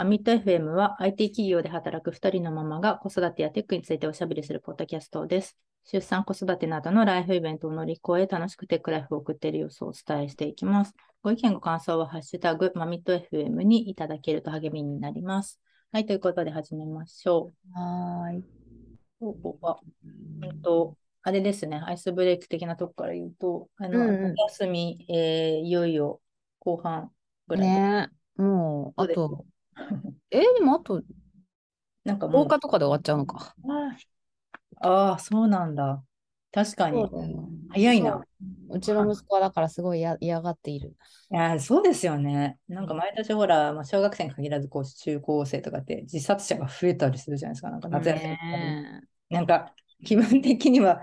まあ、ミッド FM は IT 企業で働く2人のママが子育てやテックについておしゃべりするポッドキャストです。出産、子育てなどのライフイベントを乗り越え、楽しくテックライフを送っている様子をお伝えしていきます。ご意見、ご感想は、ハッシュタグ、まあ、ミッド FM にいただけると励みになります。はい、ということで始めましょう。はーい。今日は、うんと、あれですね、アイスブレイク的なとこから言うと、あの、うんうん夏休み、えーいよいよ後半ぐらい。ねえ、もう、あと、えでもあと10なんかもう、日とかで終わっちゃうのか。ああ、そうなんだ。確かに。早いな。そううちの息子はだからすごい嫌嫌がっている。いや、そうですよね。なんか毎年ほら、まあ、小学生に限らずこう中高生とかって自殺者が増えたりするじゃないですか。なんか夏休みねなんか気分的には、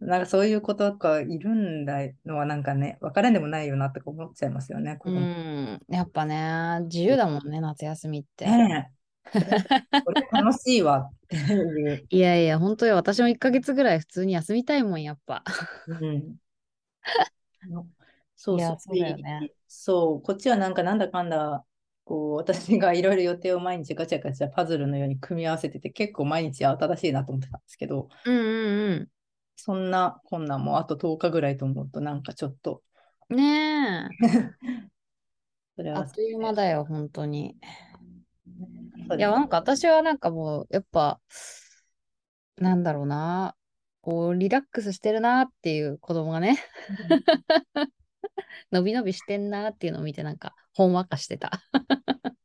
なんかそういうことがいるんだのはなんかね、わからんでもないよなとか思っちゃいますよね。子う供ん、やっぱね、自由だもんね、夏休みって。ねえ。これ楽しいわっていう。いやいや、本当よ、私も1ヶ月ぐらい普通に休みたいもん、やっぱ。うん。そうそうそうねそう、こっちはなんかなんだかんだ、こう、私がいろいろ予定を毎日ガチャガチャパズルのように組み合わせてて、結構毎日慌ただしいなと思ってたんですけど、うんうんそん。なこんなんもあと10日ぐらいと思うと、なんかちょっと、うん。ねえ、それは。あっという間だよ、本当に。いや、なんか私はなんかもう、やっぱ、なんだろうな、こう、リラックスしてるなっていう子供がね、のびのびしてんなっていうのを見て、なんか、ほんわかしてた。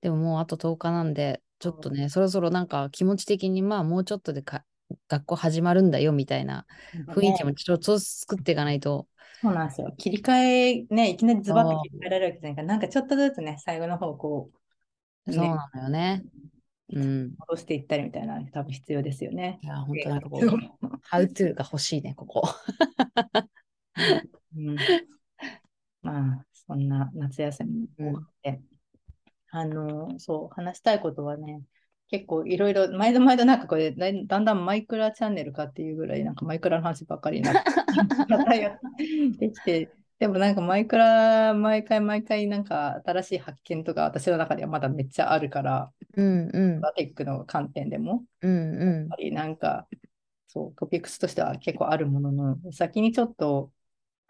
でももうあと10日なんで、ちょっとね、そろそろなんか気持ち的に、まあもうちょっとでか学校始まるんだよみたいな雰囲気もちょっと作っていかないと、そうなんですよ。切り替え、ね、いきなりズバッと切り替えられるわけじゃないから、なんかちょっとずつね、最後の方、こう、ね、そうなのよね。うん。戻していったりみたいな多分必要ですよね。いや、本当なんかこ そうう、How to が欲しいね、ここ。うん。まあ、そんな夏休みうんもあって、あの、そう、話したいことはね、結構いろいろ、毎度毎度なんかこれ、だんだんマイクラチャンネルかっていうぐらい、なんかマイクラの話ばっかりになって偏ってきて、でもなんかマイクラ、毎回毎回なんか新しい発見とか私の中ではまだめっちゃあるから、うんうん。テックの観点でも、うんうん。やっぱりなんか、そう、トピックスとしては結構あるものの、先にちょっと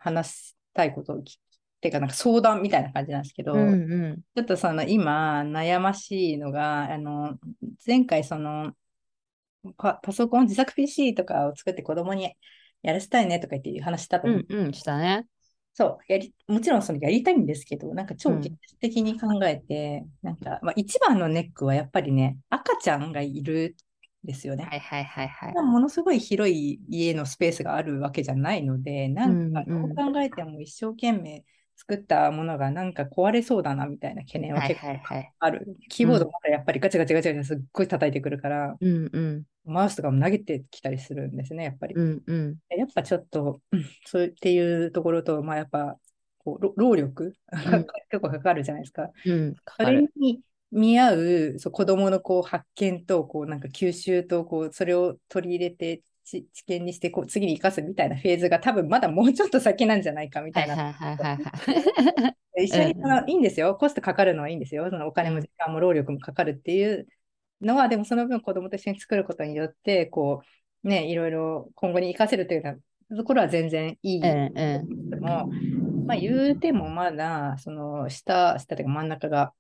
話したいことを聞てか、なんか相談みたいな感じなんですけど、うんうん。ちょっとその今悩ましいのが、あの、前回そのパ、パソコン自作 PC とかを作って子供にやらせたいねとか言っていう話したとう思う。んうん、したね。そう、やり、もちろんそれやりたいんですけど、なんか超うん現実的に考えて、なんか、まあ一番のネックはやっぱりね、赤ちゃんがいるんですよね。はいはいはいはい。ものすごい広い家のスペースがあるわけじゃないので、なんかどう考えても一生懸命作ったものがなんか壊れそうだなみたいな懸念ははい結構はいはい。ある。キーボードまたやっぱりガチャガチャガチャガチャすっごい叩いてくるから、うんうん。マウスとかも投げてきたりするんですね、やっぱり。うんうん。やっぱちょっと、うんそうっていうところと、まあやっぱ、こうろ労力がうん結構かかるじゃないですか。うん。かそれかる。に見合うそう子供のこう発見とこうなんか吸収とこうそれを取り入れて知知見にしてこう次に生かすみたいなフェーズが多分まだもうちょっと先なんじゃないかみたいな。はいはいはいはいはい。一緒にうんそのいいんですよ。コストかかるのはいいんですよ。そのお金も時間も労力もかかるっていうのは、でもその分子供と一緒に作ることによって、こうね、いろいろ今後に生かせるというようなところは全然いい。うんうん。でも、まあ言うてもまだ、その下、下というか真ん中が、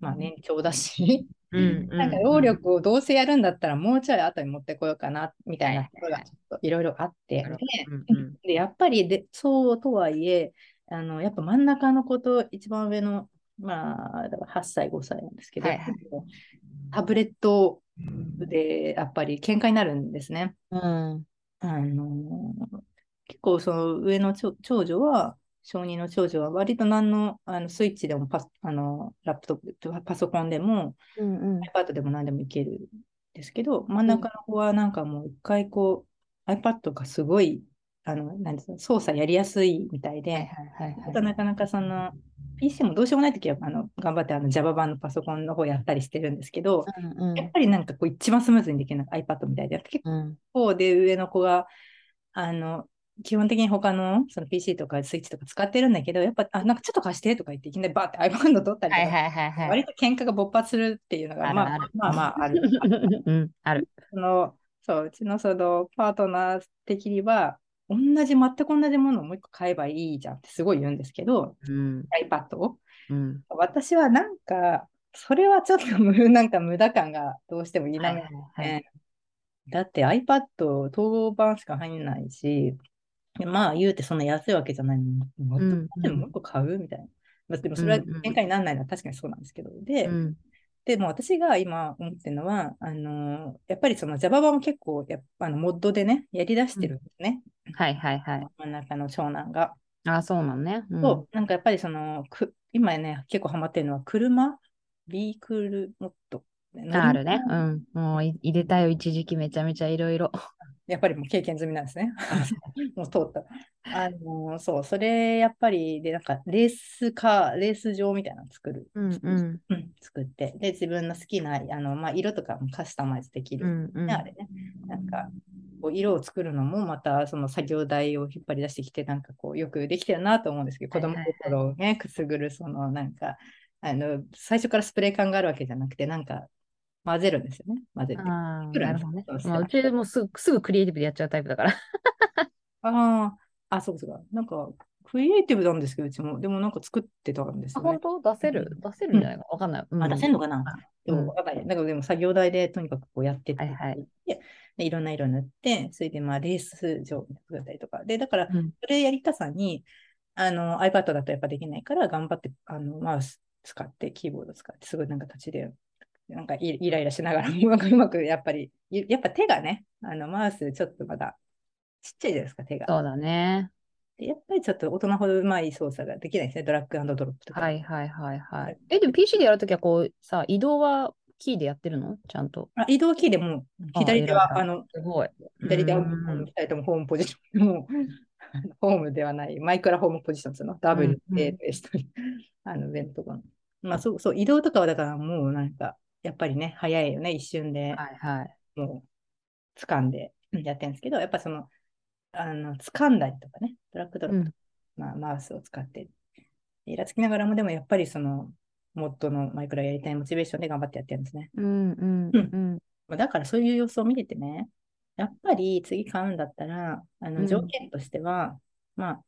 まあ年長だし、うんうん。なんか労力をどうせやるんだったらもうちょい後に持ってこようかな、みたいなところがちょっといろいろあって、でうんうん。で、やっぱりで、そうとはいえ、あの、やっぱ真ん中の子と一番上の、まあ、だから8歳、5歳なんですけど、はいはいタブレットでやっぱり喧嘩になるんですね。うん。あの結構その上の長長女は、小児の長女は割と何のあのスイッチでもパスあのラップトップ、パソコンでも、うんうん。iPad でも何でもいけるんですけど、真ん中の子はなんかもう一回こう、iPad がすごい、あの、なんですか、操作やりやすいみたいで、はいはいはいあとなかなかその、PC もどうしようもないときは、あの、頑張ってあの Java 版のパソコンの方やったりしてるんですけど、うんうんやっぱりなんかこう一番スムーズにできるのが iPad みたいで、結うん。構で上の子が、あの、基本的に他のその PC とかスイッチとか使ってるんだけど、やっぱ、あ、なんかちょっと貸してとか言って、いきなりバーって iPad 取ったりとか、はいはいはいはい。割と喧嘩が勃発するっていうのが、まああるあるまあまあある。うん、ある。その、そう、うちのそのパートナー的には、同じ、全く同じものをもう一個買えばいいじゃんってすごい言うんですけど、うん。iPad を。うん。私はなんか、それはちょっと無 なんか無駄感がどうしても否めないい、ははいはい。ね。だって iPad 統合版しか入んないし、まあ言うてそんな安いわけじゃないのに、もっとももう一個買うみたいな。まあでもそれはうんうん喧嘩にならないのは確かにそうなんですけど。で、うん。でも私が今思ってるのは、あのーやっぱりその Java 版も結構やっぱあのモッドでね、やり出してるんですね。はいはいはい。真ん中の長男が。あ、そうなんね。うんと、なんかやっぱりその、く今ね、結構ハマってるのは車？ビークルモッド。あるね。うん。もうい入れたよ、一時期めちゃめちゃいろいろ。やっぱりもう経験済みなんですね。もう通った。あのーそう、それやっぱり、で、なんかレースカー、レース場みたいなの作る。うんうん。うん作って、で、自分の好きな、あの、まあ、色とかもカスタマイズできる。うんうんね、あれね。なんか、こう色を作るのもまたその作業台を引っ張り出してきて、なんかこうよくできてるなと思うんですけど、子供心をね、くすぐる、そのなんか、あの、最初からスプレー感があるわけじゃなくて、なんか混ぜるんですよね。混ぜて。あなるほどねまあ、うちでもすぐすぐクリエイティブでやっちゃうタイプだから。ああ、あ、そうそう。なんか、クリエイティブなんですけど、うちも。でもなんか作ってたんですあ、よね本。当？出せる？出せるんじゃないかわかんない。あ、出せんのかな？でうんもわかんない。だからでも作業台でとにかくこうやってて、はいはいいろんな色塗って、それでまあレース場だったりとか。で、だからうんそれやりたさに、あの iPad だとやっぱできないから、頑張ってあのマウス使って、キーボード使って、すごいなんか立ちで、なんかイイライラしながらも、なんかうまくやっぱり、ゆやっぱ手がね、あのマウスちょっとまだちっちゃいじゃないですか、手が。そうだね。でやっぱりちょっと大人ほどうまい操作ができないですね、ドラッグドロップとか。はいはいはいはい。え、でも PC でやるときはこうさ、移動はキーでやってるの？ちゃんと。あ移動キーでもあ左手はあのすごい。左手はうん2人ともホームポジション。もうホームではない、マイクラホームポジションですの。W うん A で一人、あの、弁当が。まあそう、そう、移動とかはだからもうなんか、やっぱりね、早いよね、一瞬で、はいはい。もう、掴んでやってるんですけど、やっぱその、あの、掴んだりとかね、ドラッグドロップ、うんまあ、マウスを使って、イラつきながらも、でもやっぱりその、モッドのマイクラやりたいモチベーションで頑張ってやってるんですね。うんうんううん。まあだからそういう様子を見ててね、やっぱり次買うんだったら、あうんの条件としては、まあ、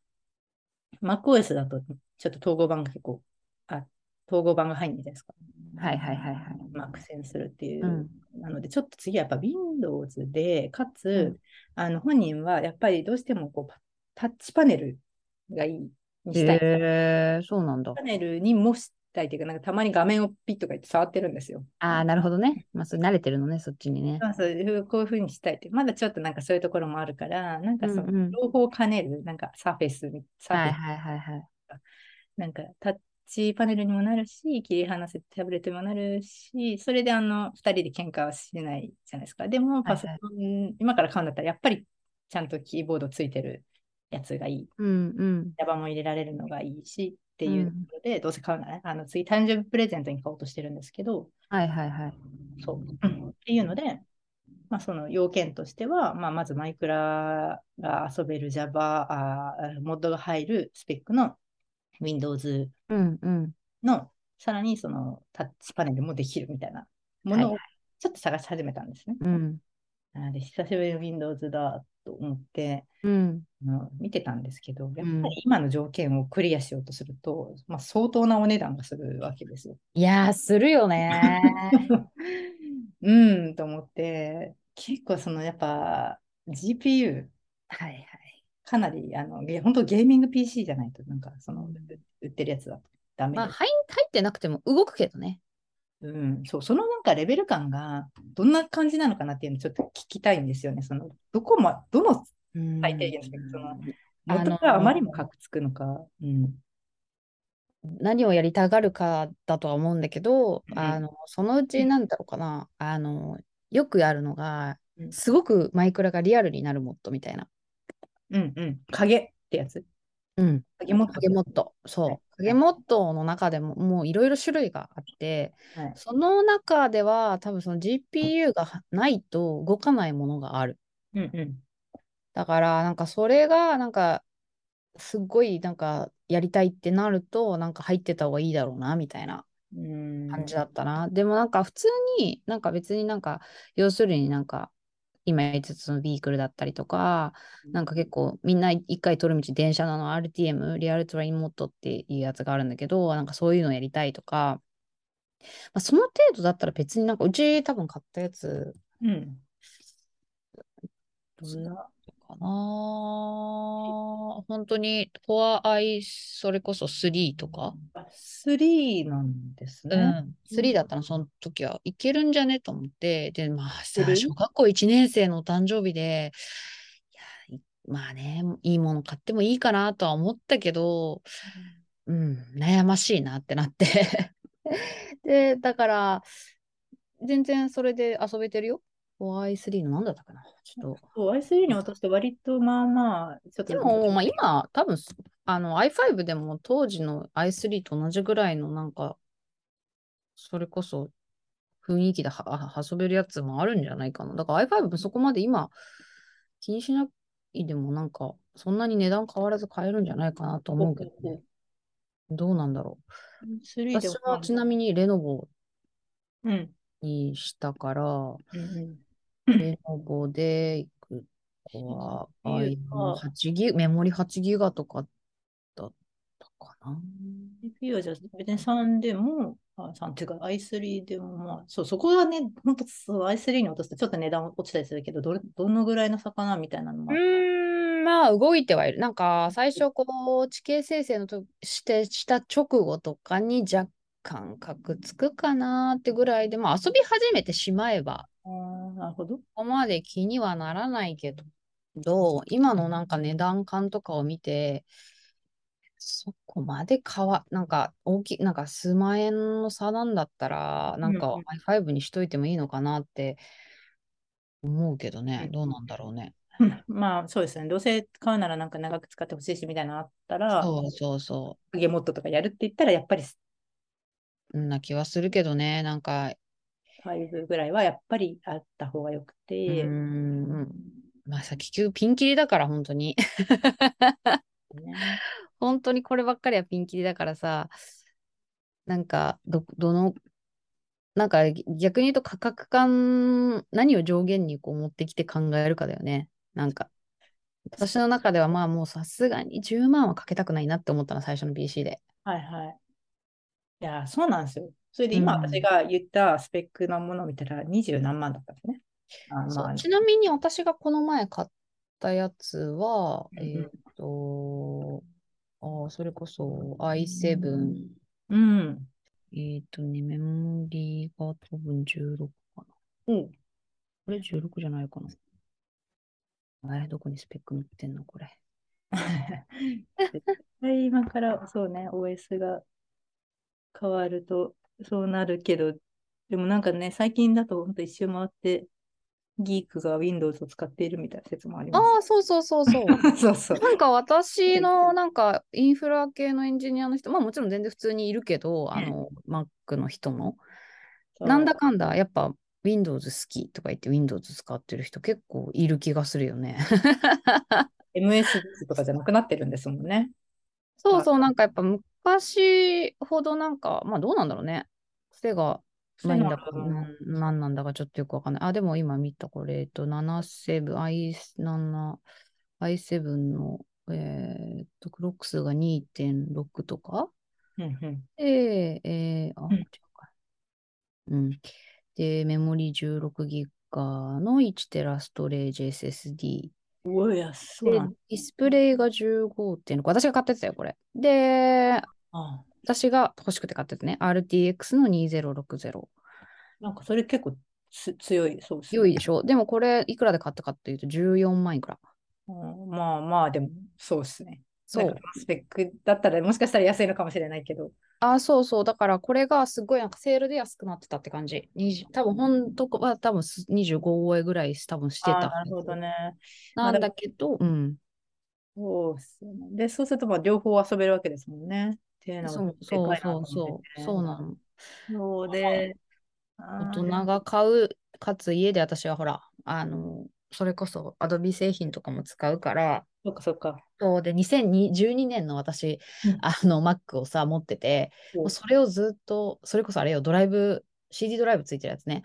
MacOS だとちょっと統合版が結構、あ、統合版が入るんじゃないですか。はいはいはいはい。まあ、苦戦するっていう。うんなので、ちょっと次はやっぱ Windows で、かつ、うんあの本人はやっぱりどうしてもこうパタッチパネルがいいにしたい。へえ、そうなんだパ。ネルにもしたいというか、なんかたまに画面をピッとか言って触ってるんですよ。ああ、なるほどね。まあ、それ慣れてるのね、そっちにね。そうそうこういうふうにしたいって、まだちょっとなんかそういうところもあるから、なんかそのうんうん両方兼ねる、なんかサーフェス、サーフェス、はいはいはいはい。なんかタッチパネルにもなるし、切り離せてタブレットにもなるし、それであの、二人で喧嘩はしないじゃないですか。でも、パソコン、今から買うんだったら、やっぱりちゃんとキーボードついてるやつがいい。うんうん。Java も入れられるのがいいし、っていうところで、どうせ買うならね、あの、次誕生日プレゼントに買おうとしてるんですけど、はいはいはい。そう。うんっていうので、まあ、その要件としては、まあ、まずマイクラが遊べる Java、モッドが入るスペックの Windows うんうん。の、さらにそのタッチパネルもできるみたいなものをはいちょっと探し始めたんですね。うん。なので、久しぶりの Windows だと思って、うん。見てたんですけど、やっぱうんり今の条件をクリアしようとすると、まあ、相当なお値段がするわけですよ。いやー、するよね うん、と思って、結構そのやっぱ GPU、はいはい。かなりあのゲ本当ゲーミング PC じゃないと、なんかそのう売ってるやつだとダメでまあ、入入ってなくても動くけどね。うん、そう、そのなんかレベル感がどんな感じなのかなっていうのをちょっと聞きたいんですよね。そのどこま、どの最低限ですけど、その元があまりもかくつくのか。うん。何をやりたがるかだとは思うんだけど、うんあのそのうちなんだろうかな、あのよくやるのがうんすごくマイクラがリアルになるモッドみたいな。うんうん。影ってやつうん、影モッド影モッド。そはいう影モッドの中でももういろいろ種類があって、はい。その中では多分その GPU がないと動かないものがある。うんうん。だから、なんかそれが、なんか、すっごい、なんか、やりたいってなると、なんか入ってた方がいいだろうな、みたいなうん。感じだったな。でもなんか普通に、なんか別になんか、要するになんか、今言ってたそのビークルだったりとか、なんか結構みんな一回通る道電車なの RTM、リアルトレインモッドっていうやつがあるんだけど、なんかそういうのやりたいとか、まあ、その程度だったら別になんかうち多分買ったやつうん。どんな。かな。本当にフォアアイそれこそ3とか、あ3なんですうね。ん、3だったらその時はいけるんじゃね？と思って、で、まあさ、3小学校1年生のお誕生日で、いや、いまあね、いいもの買ってもいいかなとは思ったけど、うん、悩ましいなってなって。で、だから、全然それで遊べてるよ。Y3 の何だったかな？ちょっと。そう、i3 に落として割とまあまあ、ちょっと。でも、まあ、今、多分あの i5 でも当時の i3 と同じぐらいのなんか、それこそ雰囲気で遊べるやつもあるんじゃないかな。だから i5 もそこまで今気にしないでもなんか、そんなに値段変わらず買えるんじゃないかなと思うけどね。どうなんだろう。3で私はちなみにレノボうん。にしたから、うんレノボでいく子は、あ CPU か8ギメモリ8ギガとかだったかな。CPU はじゃあ別に3でも、あ3っていうか i3 でもまあ、そう、そこはね、本当そう i3 に落とすとちょっと値段落ちたりするけど、どれどのぐらいの魚みたいなのもうある。ーん、まあ動いてはいる。なんか最初こう地形生成のとしてした直後とかに若干カクつくかなってぐらいで、まあ遊び始めてしまえば、なるほど。ここまで気にはならないけど、どう？今のなんか値段感とかを見て、そこまで変わ、なんか大きい、なんか数万円の差なんだったら、なんかうんうん i5 にしといてもいいのかなって思うけどねう、んどうなんだろうね。うんまあそうですね。どうせ買うならなんか長く使ってほしいしみたいなのあったら、そうそうそう。ゲモットとかやるって言ったら、やっぱりな気はするけどね、なんか、5ぐらいはやっぱりあった方がよくうて、ーん、まあさ、結局ピンキリだから、本当に。ね本当にこればっかりはピンキリだからさ、なんか、ど、どの、なんか逆に言うと価格感、何を上限にこう持ってきて考えるかだよね。なんか、私の中ではまあもうさすがに10万はかけたくないなって思ったの、最初の PC で。はいはい。いや、そうなんですよ。それで今うん私が言ったスペックのものを見たら20何万だったんですね。あちなみに私がこの前買ったやつは、うんうんえーっと、あーそれこそ i7、うん。えーっとね、メモリーが多分16かな。うん。これ16じゃないかな。あれ、どこにスペック載ってんのこれ。絶対今からそうね、OS が変わるとそうなるけど、でもなんかね、最近だと本当一周回って、ギークが Windows を使っているみたいな説もありまああ、そうそうそうそう。す。そうそう。なんか私のなんかインフラ系のエンジニアの人、まあもちろん全然普通にいるけど、あの Mac の人も、なんだかんだやっぱ Windows 好きとか言って Windows 使ってる人結構いる気がするよね。MS とかじゃなくなってるんですもんね。そうそう、なんかやっぱ昔ほどなんか、まあどうなんだろうね。癖がないんだか、なんなんだかちょっとよくわかんない。あ、でも今見たこれ、えっと、77、i7、i7 の、えーっと、クロック数が2.6とか？うんうん。で、えー、あ、うん。うん。で、メモリ16ギガの1テラストレージ SSD。うわ、いや、そうで。ディスプレイが15.6。私が買ったやつだよ、これ。で、あ私が欲しくて買ったやつね。RTX の2060。なんかそれ結構つ強いそうですね良いでしょ？でもこれ、いくらで買ったかっていうと14万いくら。うんまあまあ、でもそうですね。そう。スペックだったらもしかしたら安いのかもしれないけど。あ、そうそう。だからこれがすごいなんかセールで安くなってたって感じ。20多分本当は多分す25超えぐらい多分してた。なるほどね。なんだけど、うん。そうっすよね。で、そうするとまあ両方遊べるわけですもんね。っていうのがそうでそうそうそう。そうなの。そうで、大人が買う、かつ家で私はほら、あの、それこそ Adobe 製品とかも使うから、そっかそっか。そうで、2012年の私、うんあの Mac をさ、持ってて、もうそれをずっと、それこそあれよ、ドライブ、CD ドライブついてるやつね。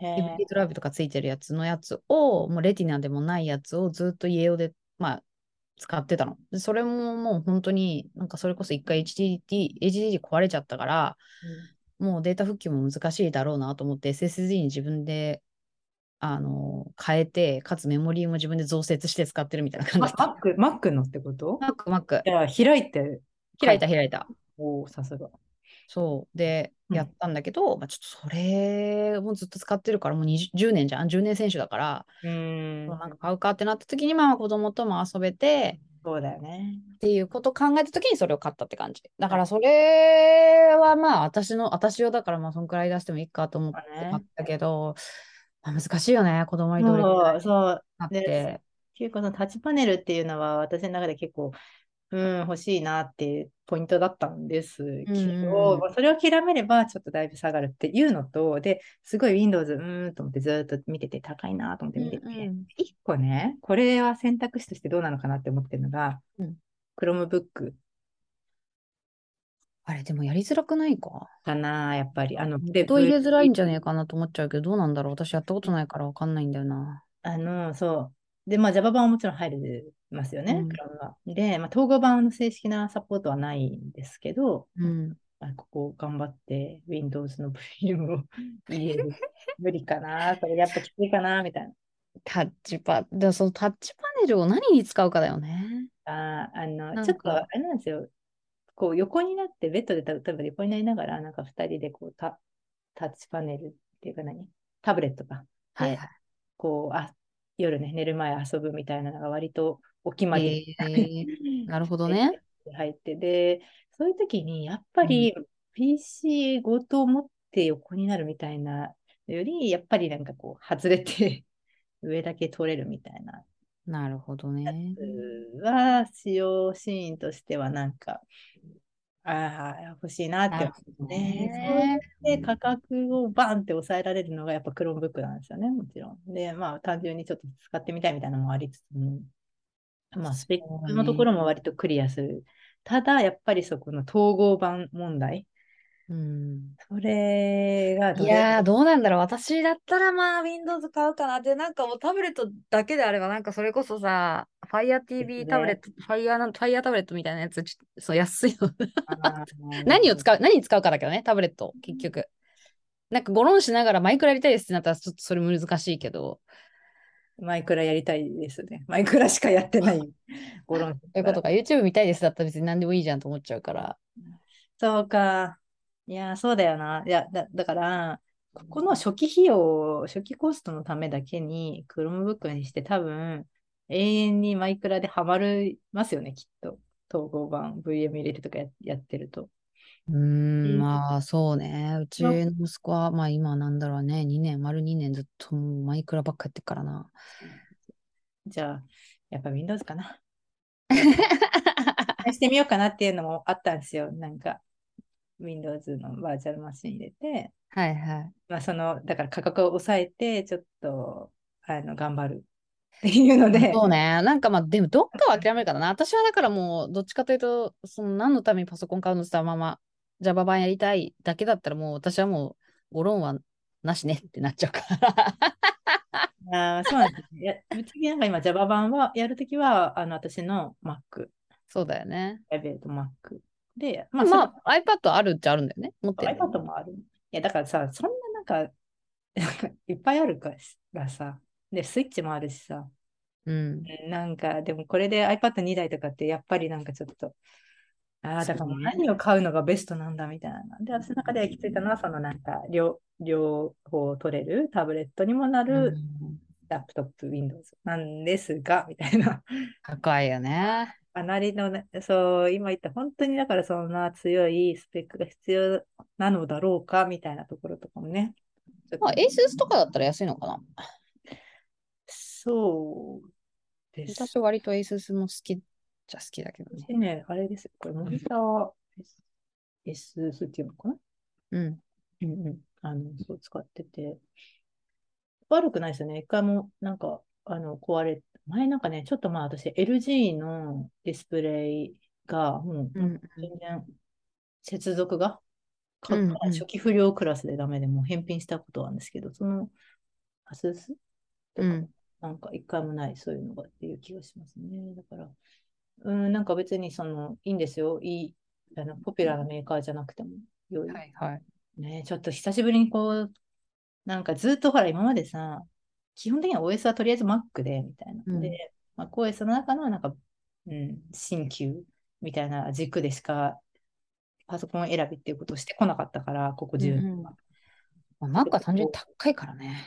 DVD ドライブとかついてるやつのやつを、もうレティナでもないやつをずっと家用で、まあ、使ってたの。でそれももう本当に、なんかそれこそ一回 HDD、HDD 壊れちゃったから、もうデータ復旧も難しいだろうなと思って SSD に自分で、あの変えて、かつメモリーも自分で増設して使ってるみたいな感マじマックのってこと？Mac、Mac。いや、開いて。開いた、開いた。おお、さすが。そう。で、うんやったんだけど、まあ、ちょっとそれもずっと使ってるから、もう20 10年じゃん？10年選手だから、うーんなんか買うかってなった時に、まあ子供とも遊べて、そうだよね。っていうことを考えた時にそれを買ったって感じ。だからそれはまあ私の、私用だからまあそんくらい出してもいいかと思って買ったけど、まあ、難しいよね。子供にどれくらいそう、そう。買っでて。結構そのタッチパネルっていうのは私の中で結構、うん、欲しいなっていうポイントだったんですけど、うんまあそれを諦めればちょっとだいぶ下がるっていうのと、で、すごい Windows、うーんと思ってずーっと見てて高いなと思って見てて、うんうん一個ね、これは選択肢としてどうなのかなって思ってるのが、うん Chromebook あれ、でもやりづらくないか？かな、やっぱり。あの、ネット入れづらいんじゃねえかなと思っちゃうけど、どうなんだろう。私やったことないからわかんないんだよな。あの、そう。で、まあ Java 版はもちろん入れますよね、うん。で、まあ、統合版の正式なサポートはないんですけど、うん。あここ頑張って Windows の VM を入れる。無理かなそれやっぱきついかなみたいな。タッチパ、でもそのタッチパネルを何に使うかだよね。あーあの、ちょっとあれなんですよ。こう横になって、ベッドでた例えば横になりながら、なんか2人でこうタタッチパネルっていうか何？タブレットか。ではいはい。こうあ、夜ね、寝る前遊ぶみたいなのが割とお決まり。えー なるほどね。入って、で、そういう時に、やっぱり PC ごと持って横になるみたいなより、やっぱりなんかこう、外れて上だけ取れるみたいななるほどね。は、使用シーンとしてはなんか、ああ、欲しいなって思ね。で、価格をバンって抑えられるのがやっぱ Chromebook なんですよね、もちろん。で、まあ単純にちょっと使ってみたいみたいなのもありつつも、まあスペックのところも割とクリアする。ただ、やっぱりそこの統合版問題、うん。それがいやー、どうなんだろう。私だったらまあ、Windows 買うかな。で、なんかもうタブレットだけであれば、なんかそれこそさ、Fire です TV ねタブレット、Fire なん、Fire タブレットみたいなやつ、そう安いの。何を使う、何に使うかだけどね、タブレット、結局。なんか、ゴロンしながらマイクラやりたいですってなったら、ちょっとそれ難しいけど、マイクラやりたいですね。マイクラしかやってない。ゴロン。そういうことか、YouTube 見たいですだったら別に何でもいいじゃんと思っちゃうから。そうか。いや、そうだよな。いや、だ、だから、ここの初期費用、初期コストのためだけに Chromebook にして多分、永遠にマイクラでハマりますよね、きっと。統合版、VM 入れるとかや、やってると。うーん、まあそうね。うちの息子は、まあ今なんだろうね、2年、丸2年ずっともうマイクラばっかやってっからな。じゃあ、やっぱ Windows かな。してみようかなっていうのもあったんですよ。なんか、Windows のバーチャルマシン入れて、はいはい。まあ、その、だから価格を抑えて、ちょっと、あの、頑張るっていうので、そうね。なんかまあ、でもどっかは諦めるかな。私はだからもう、どっちかというと、その何のためにパソコン買うのってたらまま Java 版やりたいだけだったらもう、私はもう、ゴロンはなしねってなっちゃうから。あーそうなんですね。いや、ぶっちゃけなんか今 Java 版はやるときは、あの、私の Mac、そうだよね。プライベート Mac で、まあ、まあ、iPad あるっちゃあるんだよね。持ってる、iPad もある。いや、だからさ、そんななんか、いっぱいあるからさ、で、スイッチもあるしさ、うん。なんか、でもこれで iPad2 台とかってやっぱりなんかちょっと、ああ、だからもう何を買うのがベストなんだみたいな。で、私の中では行き着いたのは、そのなんか両、両方取れるタブレットにもなうるんラップトップ Windows なんですが、みたいな。高いよね。かなりのね、そう、今言った本当にだからそんな強いスペックが必要なのだろうかみたいなところとかもね。まあ、ASUS とかだったら安いのかな。そうです。私割と ASUS も好きっちゃ好きだけどね。でね、あれですよ。これ、モニター S, S っていうのかな？うん。うんうん。あの、そう使ってて。悪くないですよね。一回も、なんか、あの壊れ、前なんかね、ちょっとまあ私、LG のディスプレイが、もううん全然接続が、かうんうん初期不良クラスでダメでもう返品したことはあるんですけど、その、アスス？とか、うんなんか一回もない、そういうのがっていう気がしますね。だから、うん、なんか別にその、いいんですよ。いい、あの、ポピュラーなメーカーじゃなくても良い。はいはい。ね、ちょっと久しぶりにこう、なんかずっとほら、今までさ、基本的には OS はとりあえず Mac で、みたいな。うんで、MacOS の中のなんか、うん、新旧みたいな軸でしかパソコン選びっていうことをしてこなかったから、ここ10うんうん年は。まあ、Mac は単純に高いからね。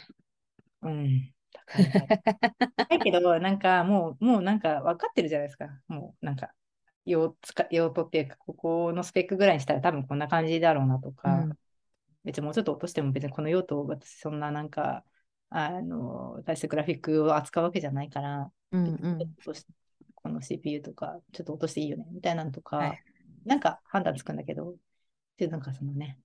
うん。高い。高いけど、なんかもう、もうなんか分かってるじゃないですか。もうなんか、用使用途っていうか、ここのスペックぐらいにしたら多分こんな感じだろうなとか、うん別にもうちょっと落としても別にこの用途を私そんななんか、あの、大してグラフィックを扱うわけじゃないから、うんうん。この CPU とか、ちょっと落としていいよね、みたいなのとか、はいなんか判断つくんだけど、で、なんかそのね、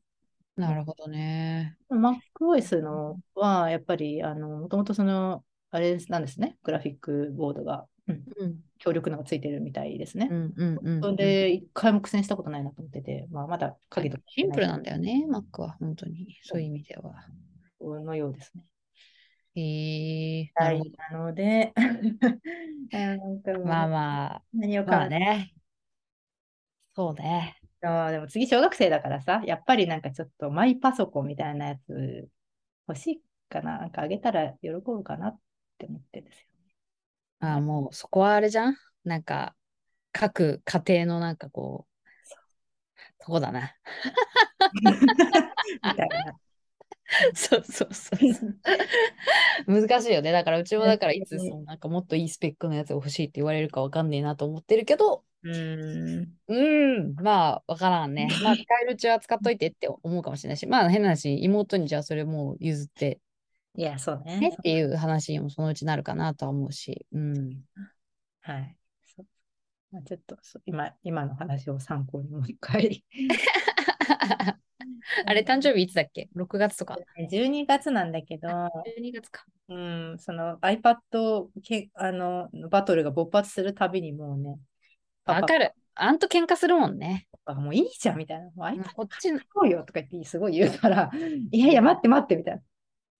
なるほどね。MacOS のは、やっぱり、あの、もともとその、あれなんですね、グラフィックボードが、うん、うん強力なのがついてるみたいですね。うんうんうんそれで、一回も苦戦したことないなと思ってて、まあ、まだ影とかシンプルなんだよね、Mac は、本当に。そういう意味では。のようですね。へえなはるほい、なので、なんか。まあまあ、何をかまあね。そうね。あーでも次小学生だからさ、やっぱりなんかちょっとマイパソコンみたいなやつ欲しいかな。なんかあげたら喜ぶかなって思ってるんですよ。ああ、もうそこはあれじゃん？なんか、各家庭のなんかこう、とこだな。みたいな。そうそうそう。難しいよね。だからうちもだからいつねそのなんかもっといいスペックのやつが欲しいって言われるかわかんねえなと思ってるけど、うーん。うーん、まあわからんね。まあ使えるうちは使っといてって思うかもしれないし、まあ変な話、妹にじゃあそれもう譲っていや、そうね。ねっていう話にもそのうちなるかなとは思うし、うん。はい。まあ、ちょっと今、今の話を参考にもう一回。あれ、誕生日いつだっけ ?6 月とか。12月なんだけど、12月か。うん、その iPad けあのバトルが勃発するたびにもうね、わかる。あんと喧嘩するもんね。がもういいじゃんみたいな。もう iPad こっちの、うよとか言ってすごい言うから、いやいや、待って待ってみたいな。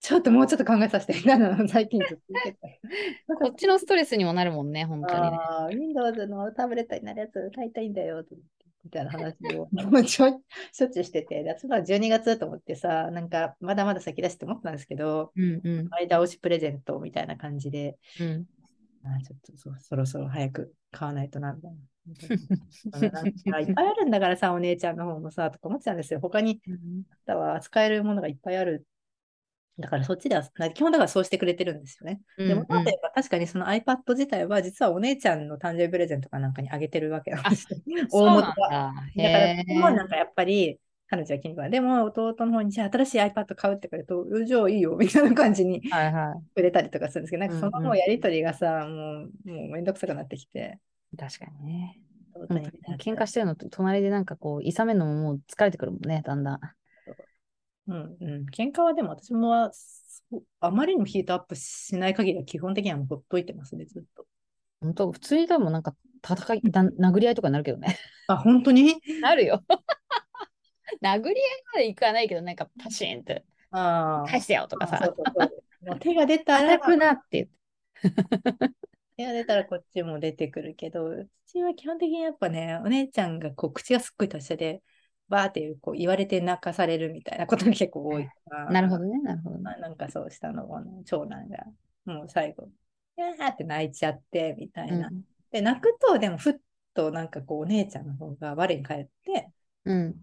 ちょっともうちょっと考えさせてなのを最近ずっと言ってて。こっちのストレスにもなるもんね、本当にね。ああ、Windows のタブレットになるやつ買いたいんだよ、とみたいな話をもうちょしょっちゅうしてて、で私は12月と思ってさ、なんかまだまだ先だしって思ったんですけど、うんうん前倒しプレゼントみたいな感じで、うん。あーちょっとそそろそろ早く買わないとな、みたいな。いっぱいあるんだからさ、お姉ちゃんの方もさ、とか思ってたんですよ。他にあとは扱えるものがいっぱいある。だからそっちでは、基本だからそうしてくれてるんですよね。うんでも、うん例えば確かにその iPad 自体は、実はお姉ちゃんの誕生日プレゼントかなんかにあげてるわけなんですよ。そう 大元は。だ。だから、へここはなんかやっぱり、彼女は気に食わない。でも、弟の方に、じゃあ新しい iPad 買うって言うと、うんじいいよ、みたいな感じにはいはい。くれたりとかするんですけど、なんかそうんうんのもうやりとりがさ、もう、もうめんどくさくなってきて。確かにね。喧嘩してるのと隣でなんかこう、いさめるのももう疲れてくるもんね、だんだん。うんうん。喧嘩はでも私もはあまりにもヒートアップしない限りは基本的にはもうほっといてますね、ずっと。本当普通に多分なんか戦い、だ殴り合いとかになるけどね。あ、本当に？なるよ。殴り合いまでいかないけど、なんかパシーンってああ。返してよとかさあそう、そうそう手が出たら、硬くなって言って。手が出たらこっちも出てくるけど、うちは基本的にやっぱね、お姉ちゃんがこう口がすっごい達者で、バーってこう言われて泣かされるみたいなことが結構多いから。なるほどね、なるほどね。まあ、なんかそうしたのあの長男が、もう最後、いやーって泣いちゃって、みたいな。うんで、泣くと、でもふっとなんかこう、お姉ちゃんの方が我に返って、うん。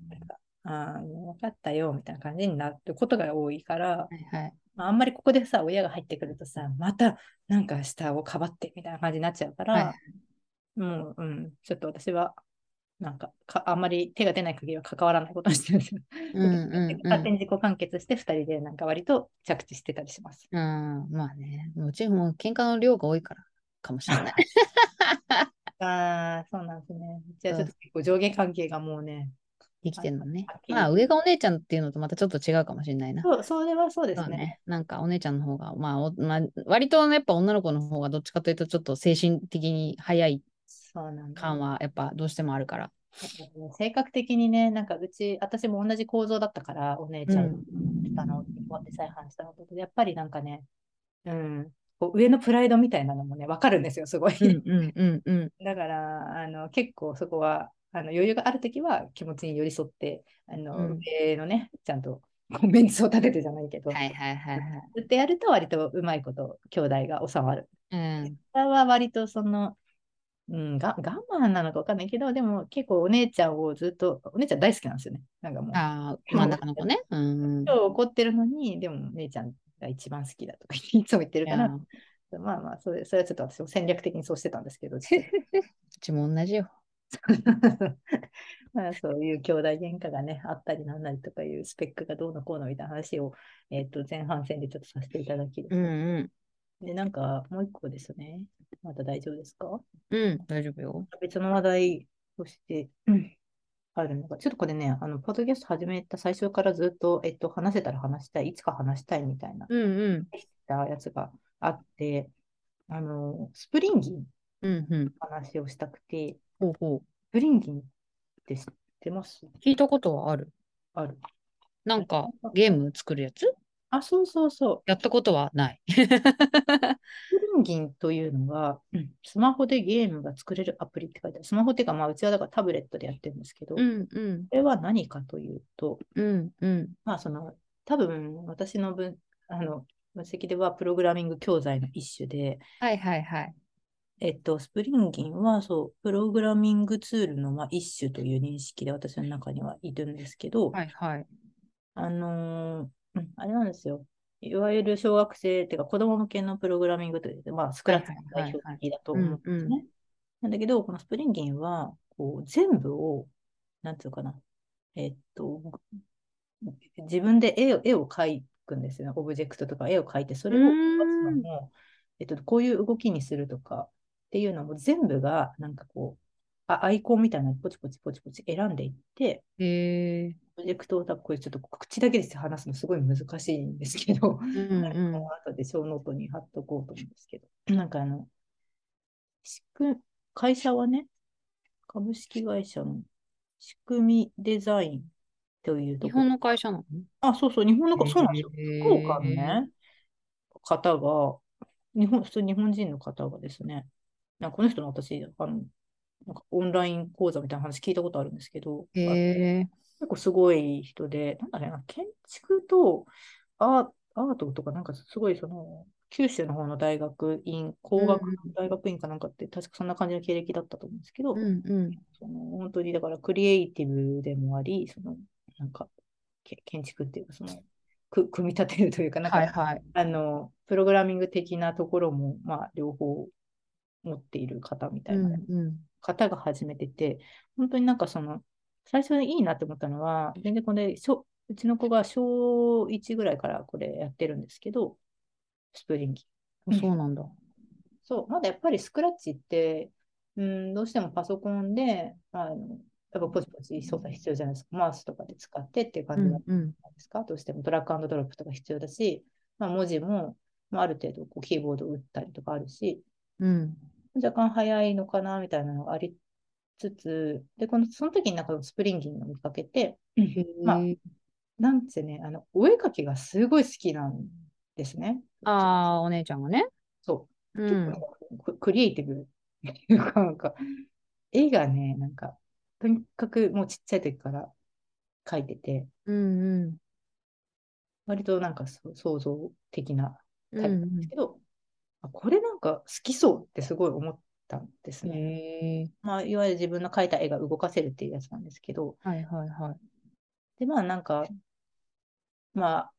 あ分かったよ、みたいな感じになることが多いから、はいはい。まあ、あんまりここでさ、親が入ってくるとさ、またなんか下をかばってみたいな感じになっちゃうから、はいもう、うん、ちょっと私は、なんかか、あんまり手が出ない限りは関わらないことにしてるんですよ。うんうんうん 勝手に自己完結して、2人でなんか割と着地してたりします。うん、まあね。うちも喧嘩の量が多いからかもしれない。ああ、そうなんですね。じゃあちょっと結構上下関係がもうね、できてんのねまあ、上がお姉ちゃんっていうのとまたちょっと違うかもしれないな。そう、それはそうですね。ね。なんかお姉ちゃんの方が、まあ、おまあ、割とやっぱ女の子の方がどっちかというとちょっと精神的に早い。感はやっぱどうしてもあるから。性格的にね、なんかうち、私も同じ構造だったから、お姉ちゃん、うん下の、で再犯したのと、やっぱりなんかね、うん、こう上のプライドみたいなのもね、わかるんですよ、すごい。だから、あの結構そこはあの余裕があるときは気持ちに寄り添って、あのうん上のね、ちゃんとこうメンツを立ててじゃないけど、はいはいはいはい。ずっとやると割とうまいこと兄弟が収まる。うん。下は割とその、うん、が我慢なのかわかんないけど、でも結構お姉ちゃんをずっと、お姉ちゃん大好きなんですよね。なんかもう、ああ、真ん中の子ね。うん。今日怒ってるのに、でも姉ちゃんが一番好きだとかいつも言ってるから、まあまあそれ、それはちょっと私も戦略的にそうしてたんですけど、うちも同じよ。まあそういう兄弟喧嘩がね、あったりなんなりとかいうスペックがどうのこうのみたいな話を、えっと前半戦でちょっとさせていただきうんね、うん。で、なんかもう一個ですね。まだ大丈夫ですか？うん、大丈夫よ。別の話題として、うんあるのが、ちょっとこれね、あの、ポッドキャスト始めた最初からずっと、えっと、話せたら話したい、いつか話したいみたいな、うんうん。したやつがあって、あの、スプリンギンうんうん。の話をしたくて、ほうほう。スプリンギンって知ってます？聞いたことはある。ある。なんかゲーム作るやつ？あ、そうそうそう。やったことはない。ス プリンギンというのが、うんスマホでゲームが作れるアプリって書いてある。スマホっていうか、まあ、うちはだからタブレットでやってるんですけど、こうんうん。れは何かというと、うんうん。まあ、その、多分私の分、あの、分析ではプログラミング教材の一種で、はいはいはい。えっと、スプリンギンは、そう、プログラミングツールの、まあ、一種という認識で私の中にはいるんですけど、はいはい。あのーうんあれなんですよ。いわゆる小学生っていうか子供向けのプログラミングという、まあ、スクラッチが代表的だと思うんですね。なんだけど、このスプリンギンは、こう、全部を、なんていうのかな。えっと、自分で絵を絵を描くんですよね。オブジェクトとか絵を描いて、それを動かすのも、えっと、こういう動きにするとかっていうのも全部が、なんかこう、あアイコンみたいなのポチポチポチポチ選んでいって、へえ。プロジェクトをこれちょっと口だけで話すのすごい難しいんですけど、うんうん。後でショーノートに貼っとこうと思うんですけど、なんかあの、仕組会社はね、株式会社の仕組みデザインというと。日本の会社なの？あ、そうそう、日本の子、そうなんですよ。福岡のね、方が、日本、普通日本人の方がですね、なんかこの人の私、あの、なんかオンライン講座みたいな話聞いたことあるんですけど。結構すごい人で、なんだろうな、建築とアーアートとか、なんかすごいその、九州の方の大学院、工学うん大学院かなんかって、確かそんな感じの経歴だったと思うんですけど、うんうん。その本当にだからクリエイティブでもあり、その、なんか、け建築っていうか、その、く組み立てるというか、なんか、はいはい。あの、プログラミング的なところも、まあ、両方持っている方みたいな。んうん。方が始めてて、本当になんかその、最初にいいなって思ったのは、全然これ、小うちの子が小1ぐらいからこれやってるんですけど、 Springin' あそうなんだ。そう、まだやっぱりスクラッチって、うん、どうしてもパソコンで、あの、やっぱポチポチ操作必要じゃないですか。マウスとかで使ってっていう感じなんうんうん。ですか。どうしてもドラッグアンドドロップとか必要だし、まあ、文字も、まあ、ある程度こうキーボードを打ったりとかあるし、うん。若干早いのかなみたいなのがありつつ、で、この、その時になんかスプリンギンを見かけて、まあ、なんせね、あの、お絵描きがすごい好きなんですね。ああ、お姉ちゃんがね。そうう。ん。結構ククリエイティブっていうか、なんか、絵がね、なんか、とにかくもうちっちゃい時から描いてて、うんうん。割となんかそう創造的なうんタイプなんですけど、あこれなんか好きそうってすごい思ったんですうん。ね。まあ、いわゆる自分の描いた絵が動かせるっていうやつなんですけど、はいはいはい。で、まあなんか、まあ、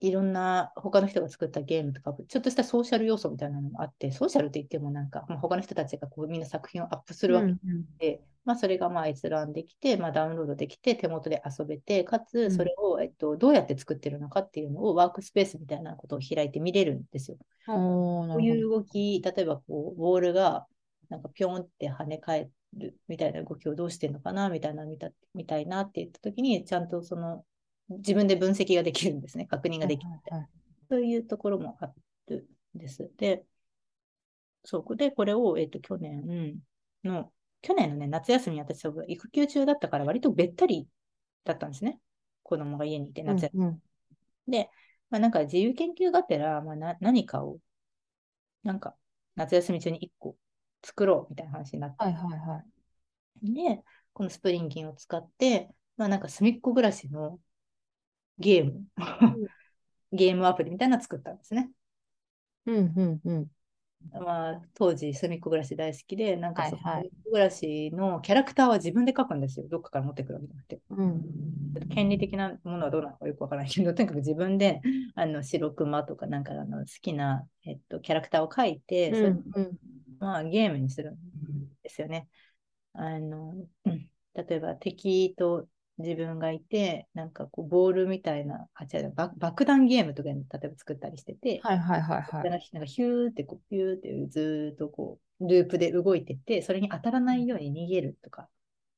いろんな他の人が作ったゲームとか、ちょっとしたソーシャル要素みたいなのもあって、ソーシャルって言ってもなんか、まあ、他の人たちがこうみんな作品をアップするわけうんうんで、まあ、それがまあ閲覧できて、まあ、ダウンロードできて、手元で遊べて、かうつんそれを、えっと、どうやって作ってるのかっていうのをワークスペースみたいなことを開いて見れるんですよ。おー、なるほど。こういう動き、例えばこうボールがなんかピョンって跳ね返っるみたいな動きをどうしてるのかなみたいな見たみたいなって言ったときに、ちゃんとその自分で分析ができるんですね。確認ができる。はいはいそういうところもあるんです。で、そう。で、これを、えっと、去年の、去年のね、夏休み、私、育休中だったから、割とべったりだったんですね。子供が家にいて、夏休み。うんうんで、まあ、なんか自由研究がてら、まあ、な何かを、なんか、夏休み中に1個作ろうみたいな話になって、はいはいはい。で、このスプリンギンを使って、まあなんか隅っこ暮らしのゲーム、ゲームアプリみたいなの作ったんですね。うんうんうん。まあ当時隅っこ暮らし大好きで、なんかそのはいはい隅っこ暮らしのキャラクターは自分で描くんですよ。どっかから持ってくるわけじゃなくて。うん。権利的なものはどうなのかよくわからないけど、とにかく自分であの白熊とかなんかあの好きな、えっと、キャラクターを描いて、うんうんまあゲームにするんですよね。あの、うん例えば敵と自分がいて、なんかこうボールみたいな、あ、違う、爆爆弾ゲームとかに例えば作ったりしてて、はいはいはいはい。なんかヒューってこう、ピューってずーっとこう、ループで動いてって、それに当たらないように逃げるとか、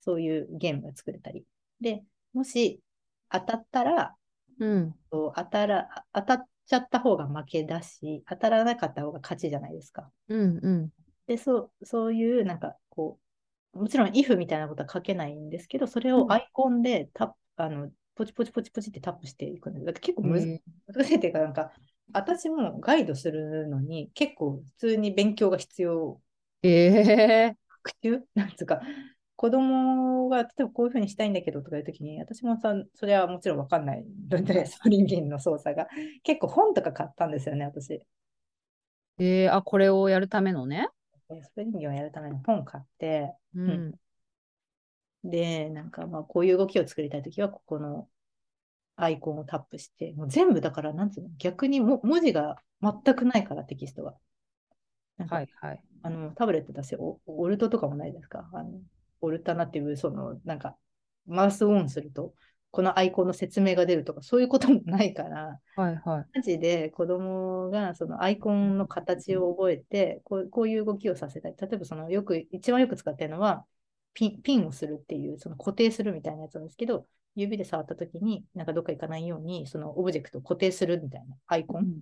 そういうゲームが作れたり。で、もし当たったら、うん。当たら、当たっちゃった方が負けだし、当たらなかった方が勝ちじゃないですか。うんうん。で、そう、そういう、なんか、こう、もちろん if みたいなことは書けないんですけど、それうんをアイコンでタップ、あの、ポチポチポチポチってタップしていくん。だから結構むずへ難しいっていうか、なんか、私もガイドするのに結構普通に勉強が必要。ええ学習？なんつうか、子供が例えばこういうふうにしたいんだけどとかいうときに、私もさ、それはもちろんわかんないので、スプリンギンの操作が。結構本とか買ったんですよね、私。えー、あ、これをやるためのね。スプリンギンをやるための本買って、うん。で、なんかまあこういう動きを作りたいときは、ここのアイコンをタップして、もう全部だから、なんつうの、逆にも文字が全くないから、テキストが。はいはい。あのタブレットだし、オオルトとかもないですか？あのオルタナティブ、その、なんか、マウスオンすると、このアイコンの説明が出るとか、そういうこともないから、はいはい。マジで子供がそのアイコンの形を覚えて、こうこういう動きをさせたい。例えばそのよく、一番よく使ってるのはピン、ピンをするっていう、その固定するみたいなやつなんですけど、指で触ったときに、なんかどっか行かないように、そのオブジェクトを固定するみたいなアイコン。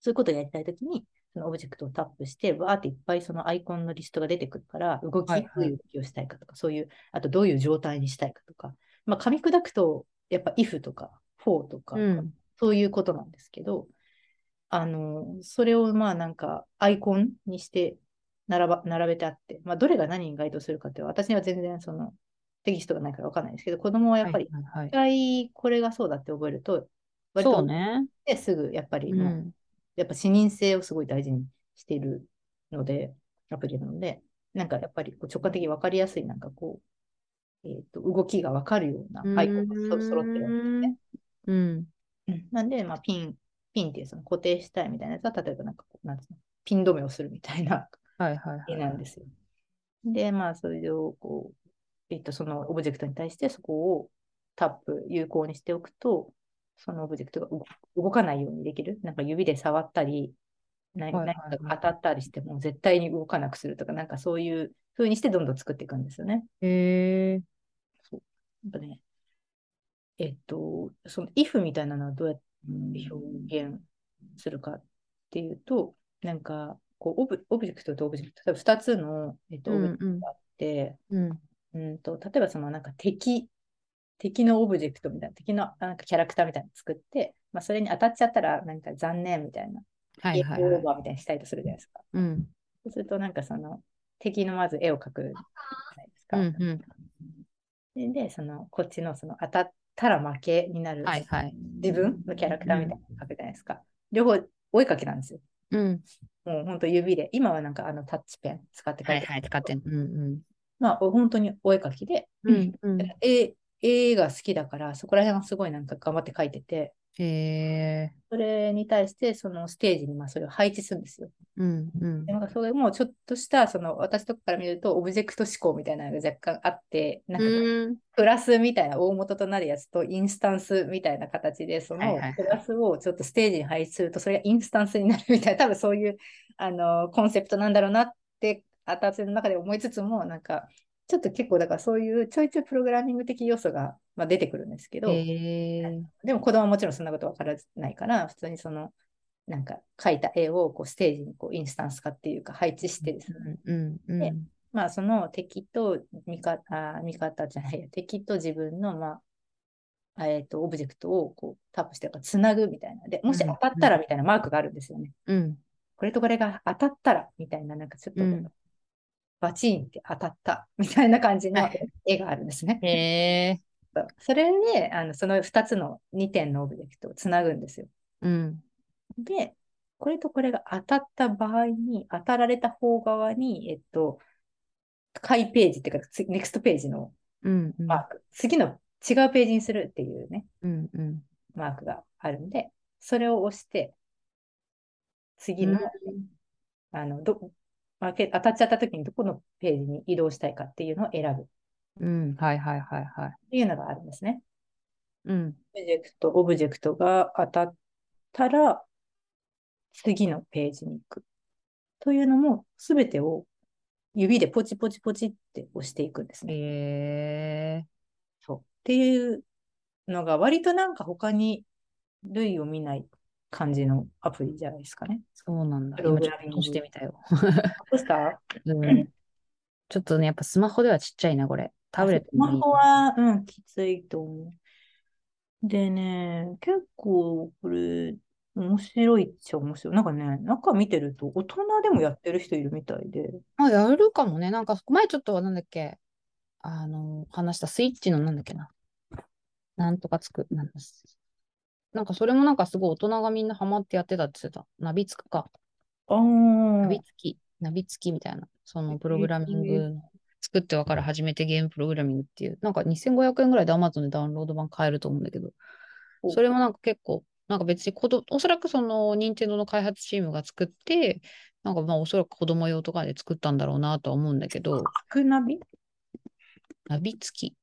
そういうことをやりたいときに、そのオブジェクトをタップして、わーっていっぱいそのアイコンのリストが出てくるから、動き、どういう動きをしたいかとか、そういう、あとどういう状態にしたいかとか、まあ、噛み砕くと、やっぱ if とか for とか、うん。そういうことなんですけど、あの、それをまあなんかアイコンにして並ば並べてあって、まあどれが何に該当するかって私には全然そのテキストがないからわかんないんですけど、子供はやっぱり一回これがそうだって覚えると、割とね。すぐやっぱりうん。やっぱ視認性をすごい大事にしているので、アプリなので、なんかやっぱりこう直感的に分かりやすい、なんかこう、えっ、と、動きが分かるようなアイコンがそ揃ってるわけですね。うん。うんなんで、まあ、ピン、ピンっていうその固定したいみたいなやつは、例えばなんかこう、なんつうの、ピン止めをするみたいな絵はい。なんですよ。で、まあ、それをこう、えっと、そのオブジェクトに対してそこをタップ、有効にしておくと、そのオブジェクトが動動かないようにできる。なんか指で触ったり、何かが当たったりしても絶対に動かなくするとか、なんかそういう風にしてどんどん作っていくんですよね。へえそう。やっぱね、えっと、その if みたいなのはどうやって表現するかっていうと、なんか、こうオブ、オブジェクトとオブジェクト、例えば2つの、えっと、オブジェクトがあって、うん。うんと、例えばそのなんか敵、敵のオブジェクトみたいな、敵のなんかキャラクターみたいなの作って、まあ、それに当たっちゃったら、なんか残念みたいな、はいはいはいオー。バーみたいにしたいとするじゃないですか。うん。そうすると、なんかその、敵のまず絵を描くじゃないですか。うんうん。でで、その、こっちのその当たったら負けになる、はいはい。自分のキャラクターみたいなの描くじゃないですか。両方追いかけなんですよ。うん。もう本当指で。今はなんかあのタッチペン使って書てはいいはい。使ってん。うんまあ本当にお絵描きで、うん。うんうん。絵絵が好きだから、そこら辺はすごいなんか頑張って描いてて、へえそれに対してそのステージにまあそれを配置するんですよ。うんうんで。なんかそれもちょっとしたその私とかから見るとオブジェクト思考みたいなのが若干あって、なんか。プラスみたいな大元となるやつとインスタンスみたいな形で、そのプラスをちょっとステージに配置すると、それがインスタンスになるみたいな、多分そういうあのコンセプトなんだろうなって私の中で思いつつも、なんか、ちょっと結構だからそういうちょいちょいプログラミング的要素が、まあ、出てくるんですけど。でも子供はもちろんそんなことわからないから、普通にその、なんか描いた絵をこうステージにこうインスタンス化っていうか配置してですね、うんうんでまあその敵と味方、あ味方じゃないや、敵と自分の、まあ、えっ、と、オブジェクトをこうタップしてかつなぐみたいな。で、もしうん当たったらみたいなマークがあるんですよね。うん。これとこれが当たったらみたいな、なんかちょっとうんバチンって当たったみたいな感じのはい絵があるんですね。へえ。それで、あのその2つの2点のオブジェクトをつなぐんですよ。うん。で、これとこれが当たった場合に、当たられた方側に、えっと、回ページっていうか、つネクストページのうん。うんマーク、次の違うページにするっていうね、うん。うん。マークがあるんで、それを押して、次の、あの、ど、まあけ当たっちゃった時にどこのページに移動したいかっていうのを選ぶっうん。はいはいはいはい。ていうのがあるんですね。うん。オブジェクト、オブジェクトが当たったら、次のページに行く。というのも、すべてを指でポチポチポチって押していくんですね。へえ。そう。っていうのが、割となんか他に類を見ない感じのアプリじゃないですかね。そうなんだ。今ちょっとしてみたよ。ポスターうん。ちょっとね、やっぱスマホではちっちゃいな、これ。タブレットスマにホは、うん、きついと思う。でね、結構これ、面白いっちゃ面白い。なんかね、中見てると、大人でもやってる人いるみたいで。あ、やるかもね。なんか、前ちょっと、なんだっけ、あの、話したスイッチのなんだっけな。なんとかつく、なんだなんかそれもなんかすごい大人がみんなハマってやってたって言ってた。ナビつくか。ああ、ナビつき、ナビつきみたいな。そのプログラミングの作ってわかる初めてゲームプログラミングっていう。なんか2500円ぐらいで Amazon でダウンロード版買えると思うんだけど。おそれもなんか結構、なんか別に子供、おそらくその任天堂の開発チームが作って、なんかまあおそらく子供用とかで作ったんだろうなとは思うんだけど、クナビ？ナビ付き。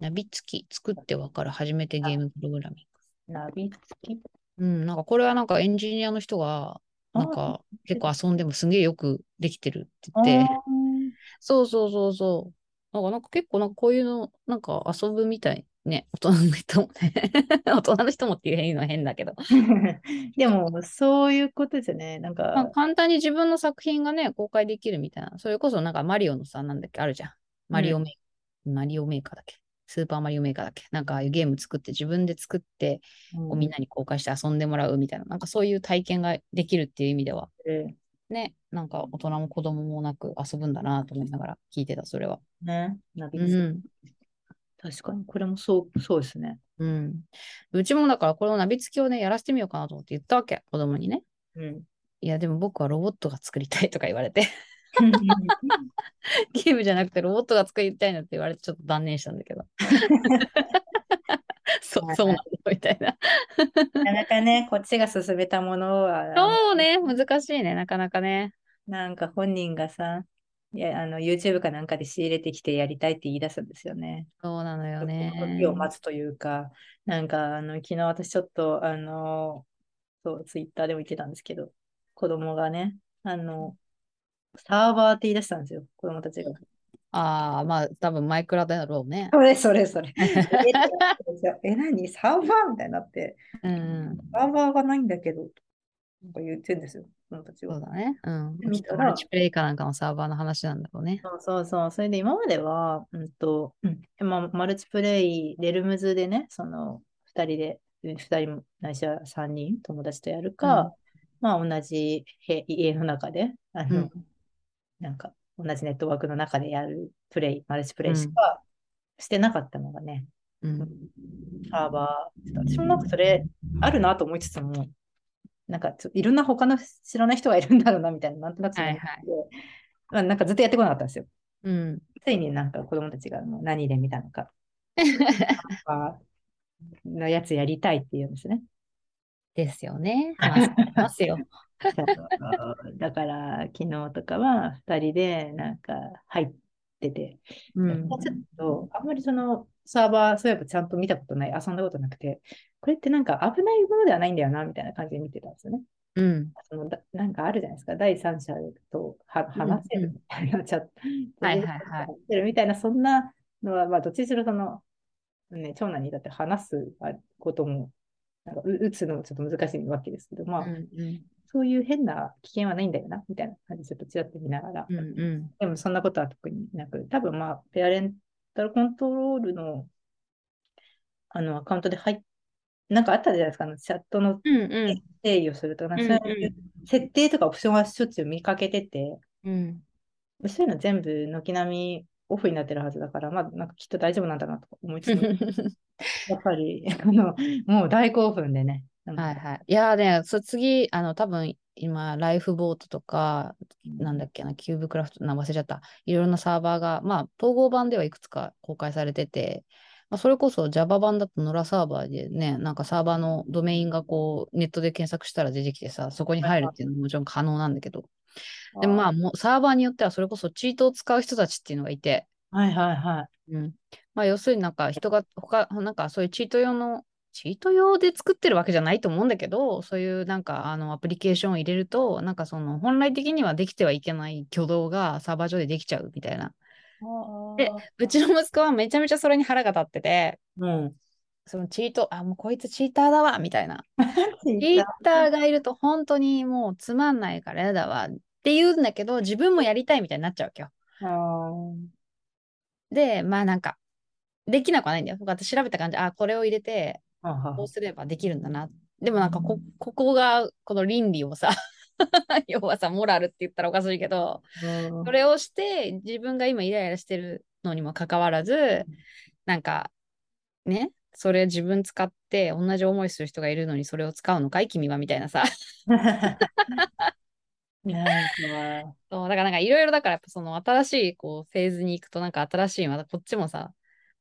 ナビ付き。作ってわかる初めてゲームプログラミンナビ付き？グ。うん、なんかこれはなんかエンジニアの人が、なんか結構遊んでもすげえよくできてるってあ言って、ーそうそうそうそう。なんかなんか結構なんかこういうの、なんか遊ぶみたいね。大人の人もね。大人の人もっていうのは変だけど。でも、そういうことですよね。なんまあ、か、簡単に自分の作品がね、公開できるみたいな。それこそなんかマリオのさ、なんだっけ、あるじゃん。マリオメー、マリオメーカーだっけ。スーパーマリオメーカーだっけ？なんかああいうゲーム作って自分で作って、こうみんなに公開して遊んでもらうみたいな。なんかそういう体験ができるっていう意味では、うんね、なんか大人も子供もなく遊ぶんだなと思いながら聞いてた、それは。ね、ナビう付ん。き。確かに、これもそう、そうですね。うん。うちもだからこのナビ付きをね、やらせてみようかなと思って言ったわけ、子供にね。うん。いや、でも僕はロボットが作りたいとか言われて、ゲームじゃなくてロボットが作りたいなって言われてちょっと断念したんだけど。そう、そうなんだ、みたいな。なかなかね、こっちが進めたものは、そうね、難しいね、なかなかね。なんか本人がさ、いやあの YouTube かなんかで仕入れてきてやりたいって言い出すんですよね。そうなのよね。時を待つというか、なんかあの昨日私ちょっとあの、そう、ツイッターでも言ってたんですけど、子供がね、あの、サーバーって言い出したんですよ、子供たちが。ああ、まあ、多分マイクラだろうね。それそれそれ。え、え何？サーバー？みたいになって、うん、サーバーがないんだけど、なんか言ってるんですよ、子供たちは。そうだね。うん。きっとマルチプレイかなんかのサーバーの話なんだろうね。そうそうそう。それで今までは、うんと、うんまあ、マルチプレイ、レルムズでね、その、二人で、うん二人も、ないしは三人、友達とやるか、まあ、同じ部家の中で、あの、うんなんか、同じネットワークの中でやるプレイ、マルチプレイしかしてなかったのがね、うん。サーバー、私もなんかそれあるなと思いつつも、なんかちょいろんな他の知らない人がいるんだろうなみたいな、なんとなくそう思ってはいまあ、なんかずっとやってこなかったんですよ。うん。ついになんか子供たちが何で見たのか、あのやつやりたいって言うんですね。ですよね。まあ、ますよ。だから昨日とかは2人でなんか入ってて、うん。ちょっとあんまりそのサーバー、そういえばちゃんと見たことない、遊んだことなくて、これってなんか危ないものではないんだよなみたいな感じで見てたんですよね。うん。そのだなんかあるじゃないですか、第三者とは話せるみたいな、チャット、はいはいはい。みたいな、そんなのは、まあ、どっちにしろその、ね、長男にだって話すことも、なんかう打つのもちょっと難しいわけですけど、まあ、うんうんそういう変な危険はないんだよな、みたいな感じでちょっとちらっと見ながら、うんうん。でもそんなことは特になく、多分まあ、ペアレンタルコントロールのあのアカウントで入っなんかあったじゃないですか、あのチャットの定義をするとうんかそういう設定とかオプションはしょっちゅう見かけてて、うん。そういうの全部軒並みオフになってるはずだから、まあ、なんかきっと大丈夫なんだなと思いつつも、やっぱりあのもう大興奮でね。はいはい。いやーね、そ次、あの、多分今、ライフボートとか、なんだっけな、キューブクラフト、な忘れちゃった。いろいろなサーバーが、まあ、統合版ではいくつか公開されてて、まあ、それこそ Java 版だと Nora サーバーでね、なんかサーバーのドメインがこう、ネットで検索したら出てきてさ、そこに入るっていうのももちろん可能なんだけど、でもまあ、もうサーバーによってはそれこそチートを使う人たちっていうのがいて、はいはいはい。うん。まあ、要するになんか人が他、なんかそういうチート用の、チート用で作ってるわけじゃないと思うんだけど、そういうなんかあのアプリケーションを入れると、なんかその本来的にはできてはいけない挙動がサーバー上でできちゃうみたいな。でうちの息子はめちゃめちゃそれに腹が立ってて、うん。そのチート、あ、もうこいつチーターだわ、みたいな。チチーターがいると本当にもうつまんないからやだわって言うんだけど、自分もやりたいみたいになっちゃうわけよ。で、まあなんか、できなくはないんだよ。私調べた感じ、あ、これを入れて、こうすればできるんだな。でもなんかこ、ここが、この倫理をさ、要はさ、モラルって言ったらおかしいけど、うんそれをして、自分が今イライラしてるのにもかかわらず、なんか、ね、それ自分使って同じ思いする人がいるのにそれを使うのかい？君はみたいなさ。なんか、そうだからなんかいろいろだからやっぱその新しいこうフェーズに行くとなんか新しいまたこっちもさ、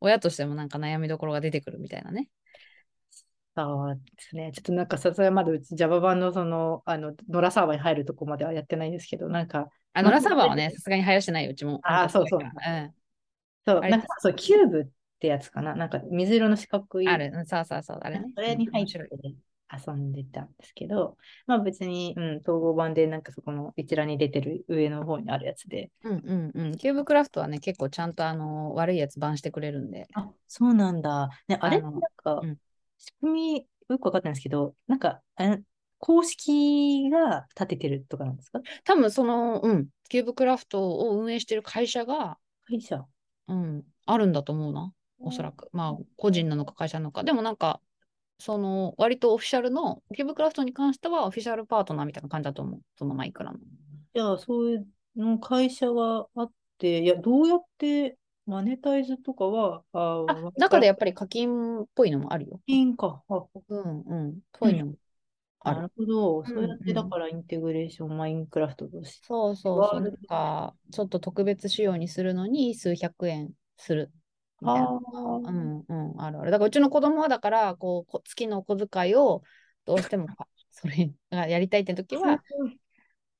親としてもなんか悩みどころが出てくるみたいなね。そうですね。ちょっとなんかさ、それまだうち Java 版のその、あの、ノラサーバーに入るとこまではやってないんですけど、なんか、あ、ノラサーバーはね、さすがに流行してないよ、うちも。あそうそううん。そう、なんかそう、キューブってやつかな？なんか水色の四角い。ある、うんそうそうそう、あれね。それに入って遊んでたんですけど、まあ別に、うん、統合版でなんかそこの一覧に出てる上の方にあるやつで。うんうんうん。キューブクラフトはね、結構ちゃんとあの悪いやつバンしてくれるんで。あ、そうなんだ。ね、あれなんかうん、仕組みよくわかってないんですけど、なんか、公式が立ててるとかなんですか？多分その、うん、キューブクラフトを運営してる会社が、会社？うん、あるんだと思うな、おそらく。まあ、個人なのか会社なのか。でもなんか、その、割とオフィシャルの、キューブクラフトに関してはオフィシャルパートナーみたいな感じだと思う。そのマイクラの。じゃあ、そういうの会社があって、いや、どうやってマネタイズとかは、ああ、中でやっぱり課金っぽいのもあるよ。金か。あうんうん。ぽいのもある。なるほど。んそうやって、だからインテグレーション、マインクラフトとして。そうそうそう。なんか、ちょっと特別仕様にするのに数百円する。みたいなあーうんうん、あるある。だからうちの子供はだから、こう、こ月のお小遣いをどうしても、あそれがやりたいって時は、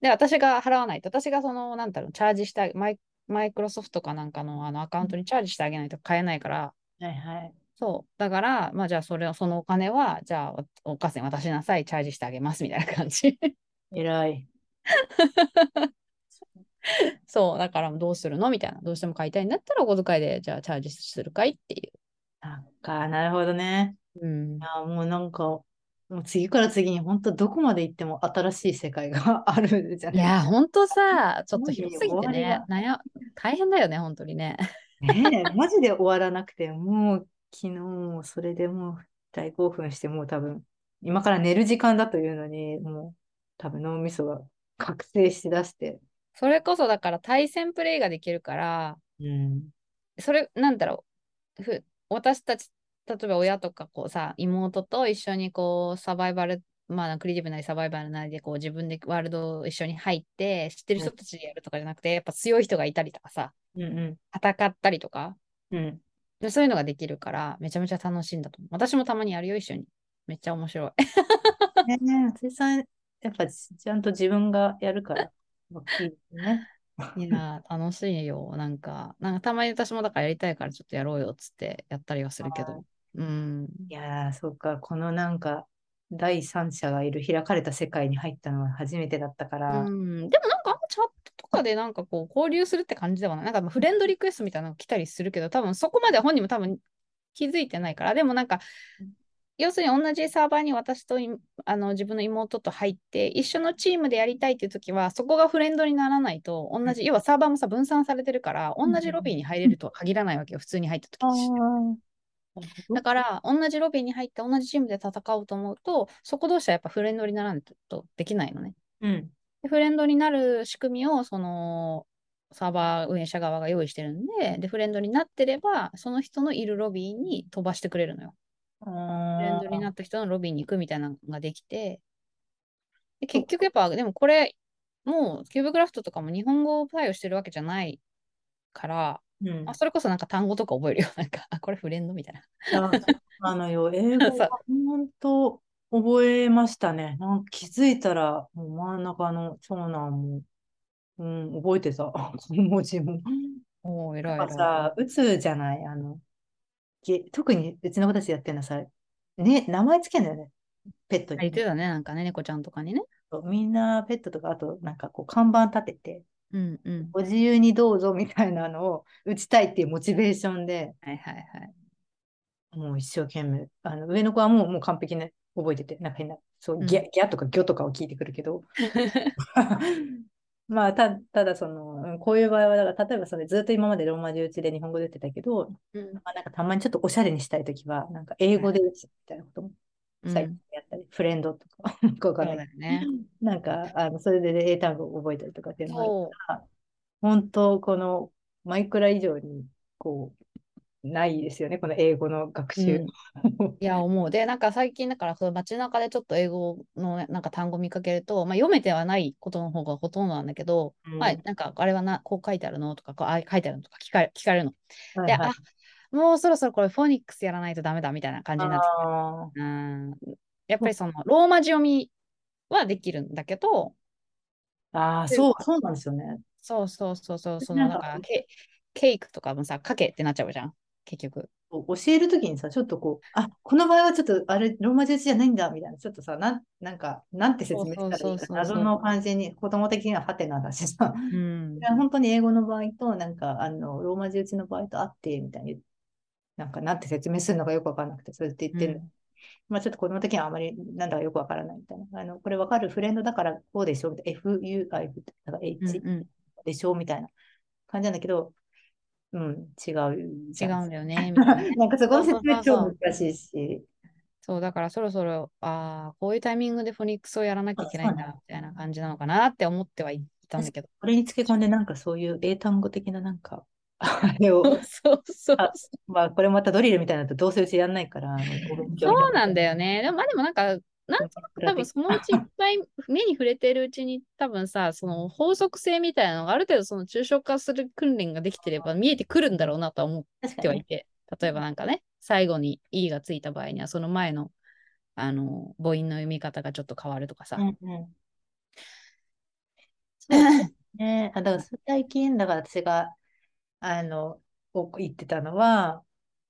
で、私が払わないと、私がその、なんだろう、チャージしてあげ、マイクロソフトかなんかのあのアカウントにチャージしてあげないと買えないから、はいはい。そう。だから、まあじゃあそれを、そのお金は、じゃあおお母さんに渡しなさい、チャージしてあげますみたいな感じ。偉い。そう。だからどうするの？みたいな。どうしても買いたいんだったらお小遣いで、じゃあチャージするかい？っていなんか、なるほどね。う。うんい。や、もうなんか、もう次から次に本当どこまで行っても新しい世界が あるじゃないいや、ほんとさ、ちょっと広すぎてね、悩大変だよね、本当にね。ねえ、マジで終わらなくて、もう昨日もそれでもう大興奮して、もう多分、今から寝る時間だというのに、もう多分脳みそが覚醒しだして、それこそだから対戦プレイができるから、うん。それ、なんだろう、ふ私たち、例えば親とかこうさ、妹と一緒にこうサバイバル、まあクリエイティブなりサバイバルなりでこう自分でワールドを一緒に入って、知ってる人たちでやるとかじゃなくて、やっぱ強い人がいたりとかさ、うん戦ったりとか、うん。うん。でそういうのができるから、めちゃめちゃ楽しいんだと思う。私もたまにやるよ、一緒に。めっちゃ面白い。ねえ、松井さん、やっぱちゃんと自分がやるから、大きいですね。いやー、楽しいよ。なんか、なんかたまに私もだからやりたいからちょっとやろうよっつってやったりはするけど。うん。いやー、そうか、このなんか、第三者がいる開かれた世界に入ったのは初めてだったから、うん、でもなんかチャットとかでなんかこう交流するって感じではない。なんかまあフレンドリクエストみたいなのが来たりするけど、多分そこまで本人も多分気づいてないから、でもなんかうん、要するに同じサーバーに私といあの自分の妹と入って、一緒のチームでやりたいっていう時は、そこがフレンドにならないと、同じ、要はサーバーもさ、分散されてるから、うん同じロビーに入れるとは限らないわけよ、普通に入った時に。だから、同じロビーに入って同じチームで戦おうと思うと、そこ同士はやっぱフレンドにならないとできないのね。うん。でフレンドになる仕組みを、その、サーバー運営者側が用意してるんで、で、フレンドになってれば、その人のいるロビーに飛ばしてくれるのよ。フレンドになった人のロビーに行くみたいなのができて、で結局やっぱ、でもこれ、もうキューブグラフトとかも日本語を対応してるわけじゃないから、うんあそれこそなんか単語とか覚えるよ。なんか、あ、これフレンドみたいな。ああのよ、英語は本当覚えましたね。なんか気づいたら、もう真ん中の長男も、うん、覚えてた。こ の文字も。おお、偉ないさ、打つじゃない？あの、げ特にうちの子たちやってるのはさ、ね、名前つけんだよね。ペットに。言ってたね、なんかね、猫ちゃんとかにね。みんなペットとか、あとなんかこう看板立てて、うんうん。ご自由にどうぞみたいなのを打ちたいっていうモチベーションで、はいはいはい。もう一生懸命、あの上の子はもうもう完璧に覚えてて、なんか変な、そう、うんギャ、ギャとかギョとかを聞いてくるけど、まあ、たただその、うんこういう場合は、だから例えばそれずっと今までローマ字打ちで日本語で打ってたけど、うんまあ、なんかたまにちょっとおしゃれにしたいときは、なんか英語で打つみたいなことも最近やったり、フレンドとか、わかないね。なんか、あのそれで英単語を覚えたりとかっていうのがあるそう。から、本当、このマイクラ以上に、こう、ないですよね、この英語の学習。うんいや、思う。で、なんか最近だから、その街中でちょっと英語のねなんか単語見かけると、まあ、読めてはないことの方がほとんどなんだけど、うんまあ、なんか、あれはな、こう書いてあるのとか、こうあ書いてあるのとか聞かれ聞かれるの。で、はいはいあ、もうそろそろこれフォニックスやらないとダメだみたいな感じになってうん。やっぱりその、ローマ字読みはできるんだけど、ーあー、そう、そうなんですよね。そうそうそうそう、その、なんかなんかケ、ケークとかもさ、かけってなっちゃうじゃん、結局。教えるときにさ、ちょっとこう、あ、この場合はちょっと、あれ、ローマ字打ちじゃないんだ、みたいな、ちょっとさ、なん、なんか、なんて説明したらいいか、謎の感じに、子供的にはハテナだしさ、うん本当に英語の場合と、なんか、あの、ローマ字打ちの場合とあって、みたいに、なんか、なんて説明するのかよくわかんなくて、そうやって言ってるの。まあ、ちょっと子供的にはあまり、なんだかよくわからないみたいな。あの、これわかるフレンドだからこうでしょみたいな。FUI、だからうん H うんでしょみたいな感じなんだけど、うん、違う。違うんだよね、みたいな。なんかそこの説明超難しいし。そう、だからそろそろ、ああ、こういうタイミングでフォニックスをやらなきゃいけないんだ、みたいな感じなのかなって思ってはいたんだけど。これにつけ込んで、なんかそういう英単語的ななんか、あれを、そうそうあまあ、これまたドリルみたいなのとどうせうちやんないから、そうなんだよね。でも、まあでもなんか、なんとなく多分そのうちいっぱい目に触れてるうちに多分さ、その法則性みたいなのがある程度その抽象化する訓練ができてれば見えてくるんだろうなとは思っ。てはいて、例えばなんかね、最後に E がついた場合にはその前のあの母音の読み方がちょっと変わるとかさ。うんうん。ね。あ、だから最近、だから私が、あの、を言ってたのは、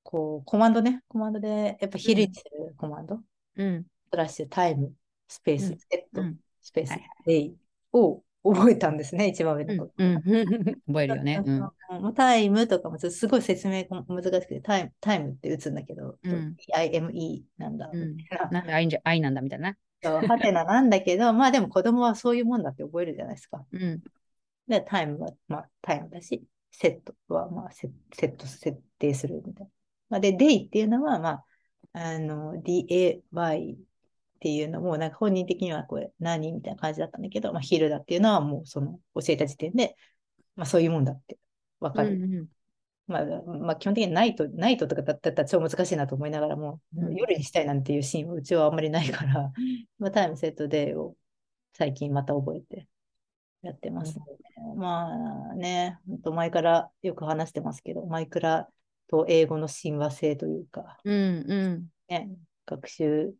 こう、コマンドね、コマンドで、やっぱ昼にするコマンド、うん。プラスタイム、スペース、うんセット、うんスペースはい、デイを覚えたんですね、一番上の子。うん。うん。覚えるよね。タイムとかもすごい説明が難しくて、タイム、タイムって打つんだけど、うん IME なんだ、な。なんで愛んじゃ愛なんだみたいな。ハテナなんだけど、まあでも子供はそういうもんだって覚えるじゃないですか。うん。で、タイムは、まあ、タイムだし、セットは、まあ、セセット、設定するみたいな。まあ、で、デイっていうのは、まあ、あの、DAY っていうのも、なんか本人的にはこれ何みたいな感じだったんだけど、まあ、昼だっていうのはもうその教えた時点で、まあ、そういうもんだってわかる。うんまあ、まあ、基本的にナイト、ナイトとかだったら超難しいなと思いながらも、うん夜にしたいなんていうシーンはうちはあんまりないから、まあ、タイムセットデイを最近また覚えてやってますね。まあね、ほんと前からよく話してますけど、マイクラと英語の親和性というか、うん。うん。ね、学習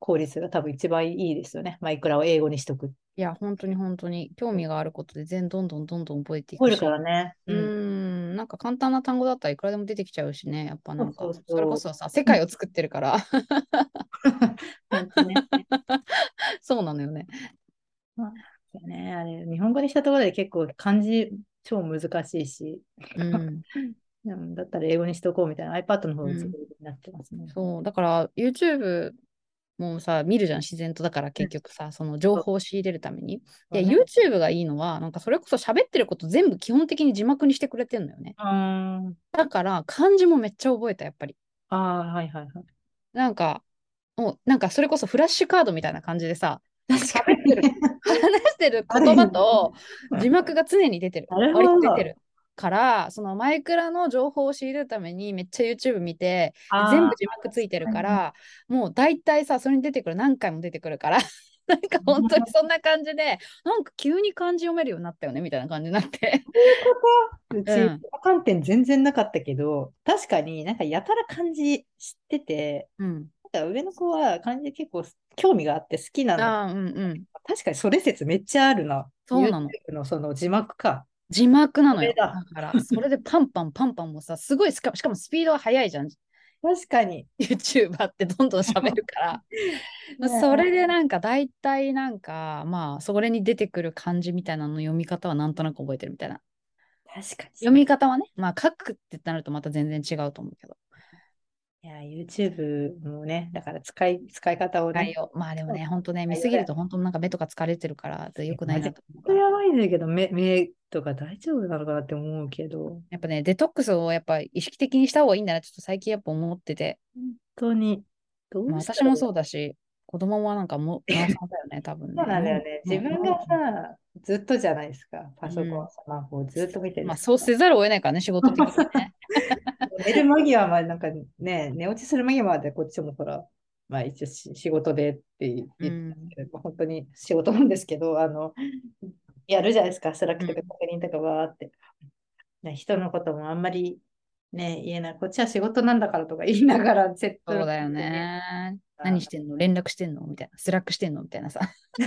効率が多分一番いいですよね。マイクラを英語にしとく。いや、本当に本当に興味があることで全どんどんどんどん覚えていくし。覚えるからね。ううん。ん。ん、なんか簡単な単語だったらいくらでも出てきちゃうしね、やっぱなんか、そうそうそうそれこそさ、世界を作ってるから。そうなのよね。ね、あれ、日本語にしたところで結構漢字超難しいし、うん、うんだったら英語にしとこうみたいな iPad の方がになってますね。そう、だから YouTube もさ、見るじゃん、自然と。だから結局さ、その情報を仕入れるために。で、そうね YouTube がいいのは、なんかそれこそ喋ってること全部基本的に字幕にしてくれてんのよね。だから漢字もめっちゃ覚えた、やっぱり。あー、はいはいはい。なんか、もうなんかそれこそフラッシュカードみたいな感じでさ、確かに。話してる言葉と字幕が常に出てる。割と出てる。から、そのマイクラの情報を仕入れるためにめっちゃ YouTube 見て、全部字幕ついてるから、もう大体さ、それに出てくる、何回も出てくるから、なんか本当にそんな感じで、なんか急に漢字読めるようになったよねみたいな感じになって。うち、うん観点全然なかったけど、確かになんかやたら漢字知ってて、うん。なんか上の子は漢字結構興味があって好きなの。うんうん。確かにそれ説めっちゃあるな。そうなののその字幕か。字幕なのよ。だだから、それでパンパンパンパンもさ、すごいしかしかもスピードが速いじゃん。確かに。YouTuber ってどんどん喋るから。まあそれでなんか大体なんかまあそれに出てくる漢字みたいなの読み方はなんとなく覚えてるみたいな。確かに。読み方はね、まあ書くってなるとまた全然違うと思うけど。いや、YouTube もね、だから使い、使い方をね。まあでもね、ほんとね、見すぎると本当なんか目とか疲れてるからよくないなと思うやばいんだけど、目、目とか大丈夫なのかなって思うけど、やっぱね、デトックスをやっぱ意識的にした方がいいんだな、ちょっと最近やっぱ思ってて。本当に。どまあ、うしたら私もそうだし、子供はなんかもう、なおさんだよね、多分ね。そうなんだよね。うん自分がさ、ずっとじゃないですか。パソコン、うんスマホをずっと見てる。まあそうせざるを得ないからね、仕事的にね。寝る間際まで、なんかね、寝落ちする間際までこっちもほら、まあ一応し仕事でって言ってうんますけど、本当に仕事なんですけど、あの、やるじゃないですか、 Slack とかうん確認とかわーって。ね人のこともあんまりね、言えない。こっちは仕事なんだからとか言いながら、セットそうだよ。ね。何してんの？連絡してんの？みたいな。 Slack してんの？みたいなさ。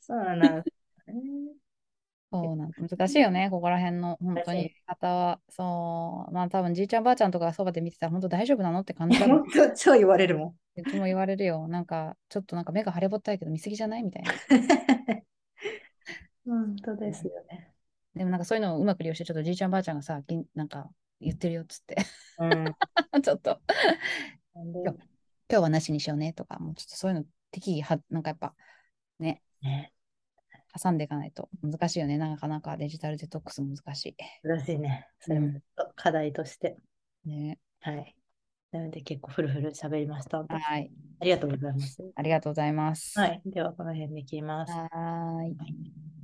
そうなんですね。そうなん難しいよね、ここら辺の。本当に方は。そう。まあ多分じいちゃんばあちゃんとかそばで見てたら、本当大丈夫なのって感じだもん。本当、超言われるもん。いつも言われるよ。なんか、ちょっとなんか目が腫れぼったいけど見すぎじゃないみたいな。本当ですよね。でもなんかそういうのをうまく利用して、ちょっとじいちゃんばあちゃんがさ、ぎんなんか言ってるよっつって。うん。ちょっと、なんで今日はなしにしようねとか、もうちょっとそういうの適宜は、なんかやっぱね、ね、挟んでいかないと難しいよね。なかなかデジタルデトックス難し難しいね。それも課題として。い。ね。はい。なので結構フルフル喋りました。はい。ありがとうございます。ありがとうございます。はい。ではこの辺で切ります。はい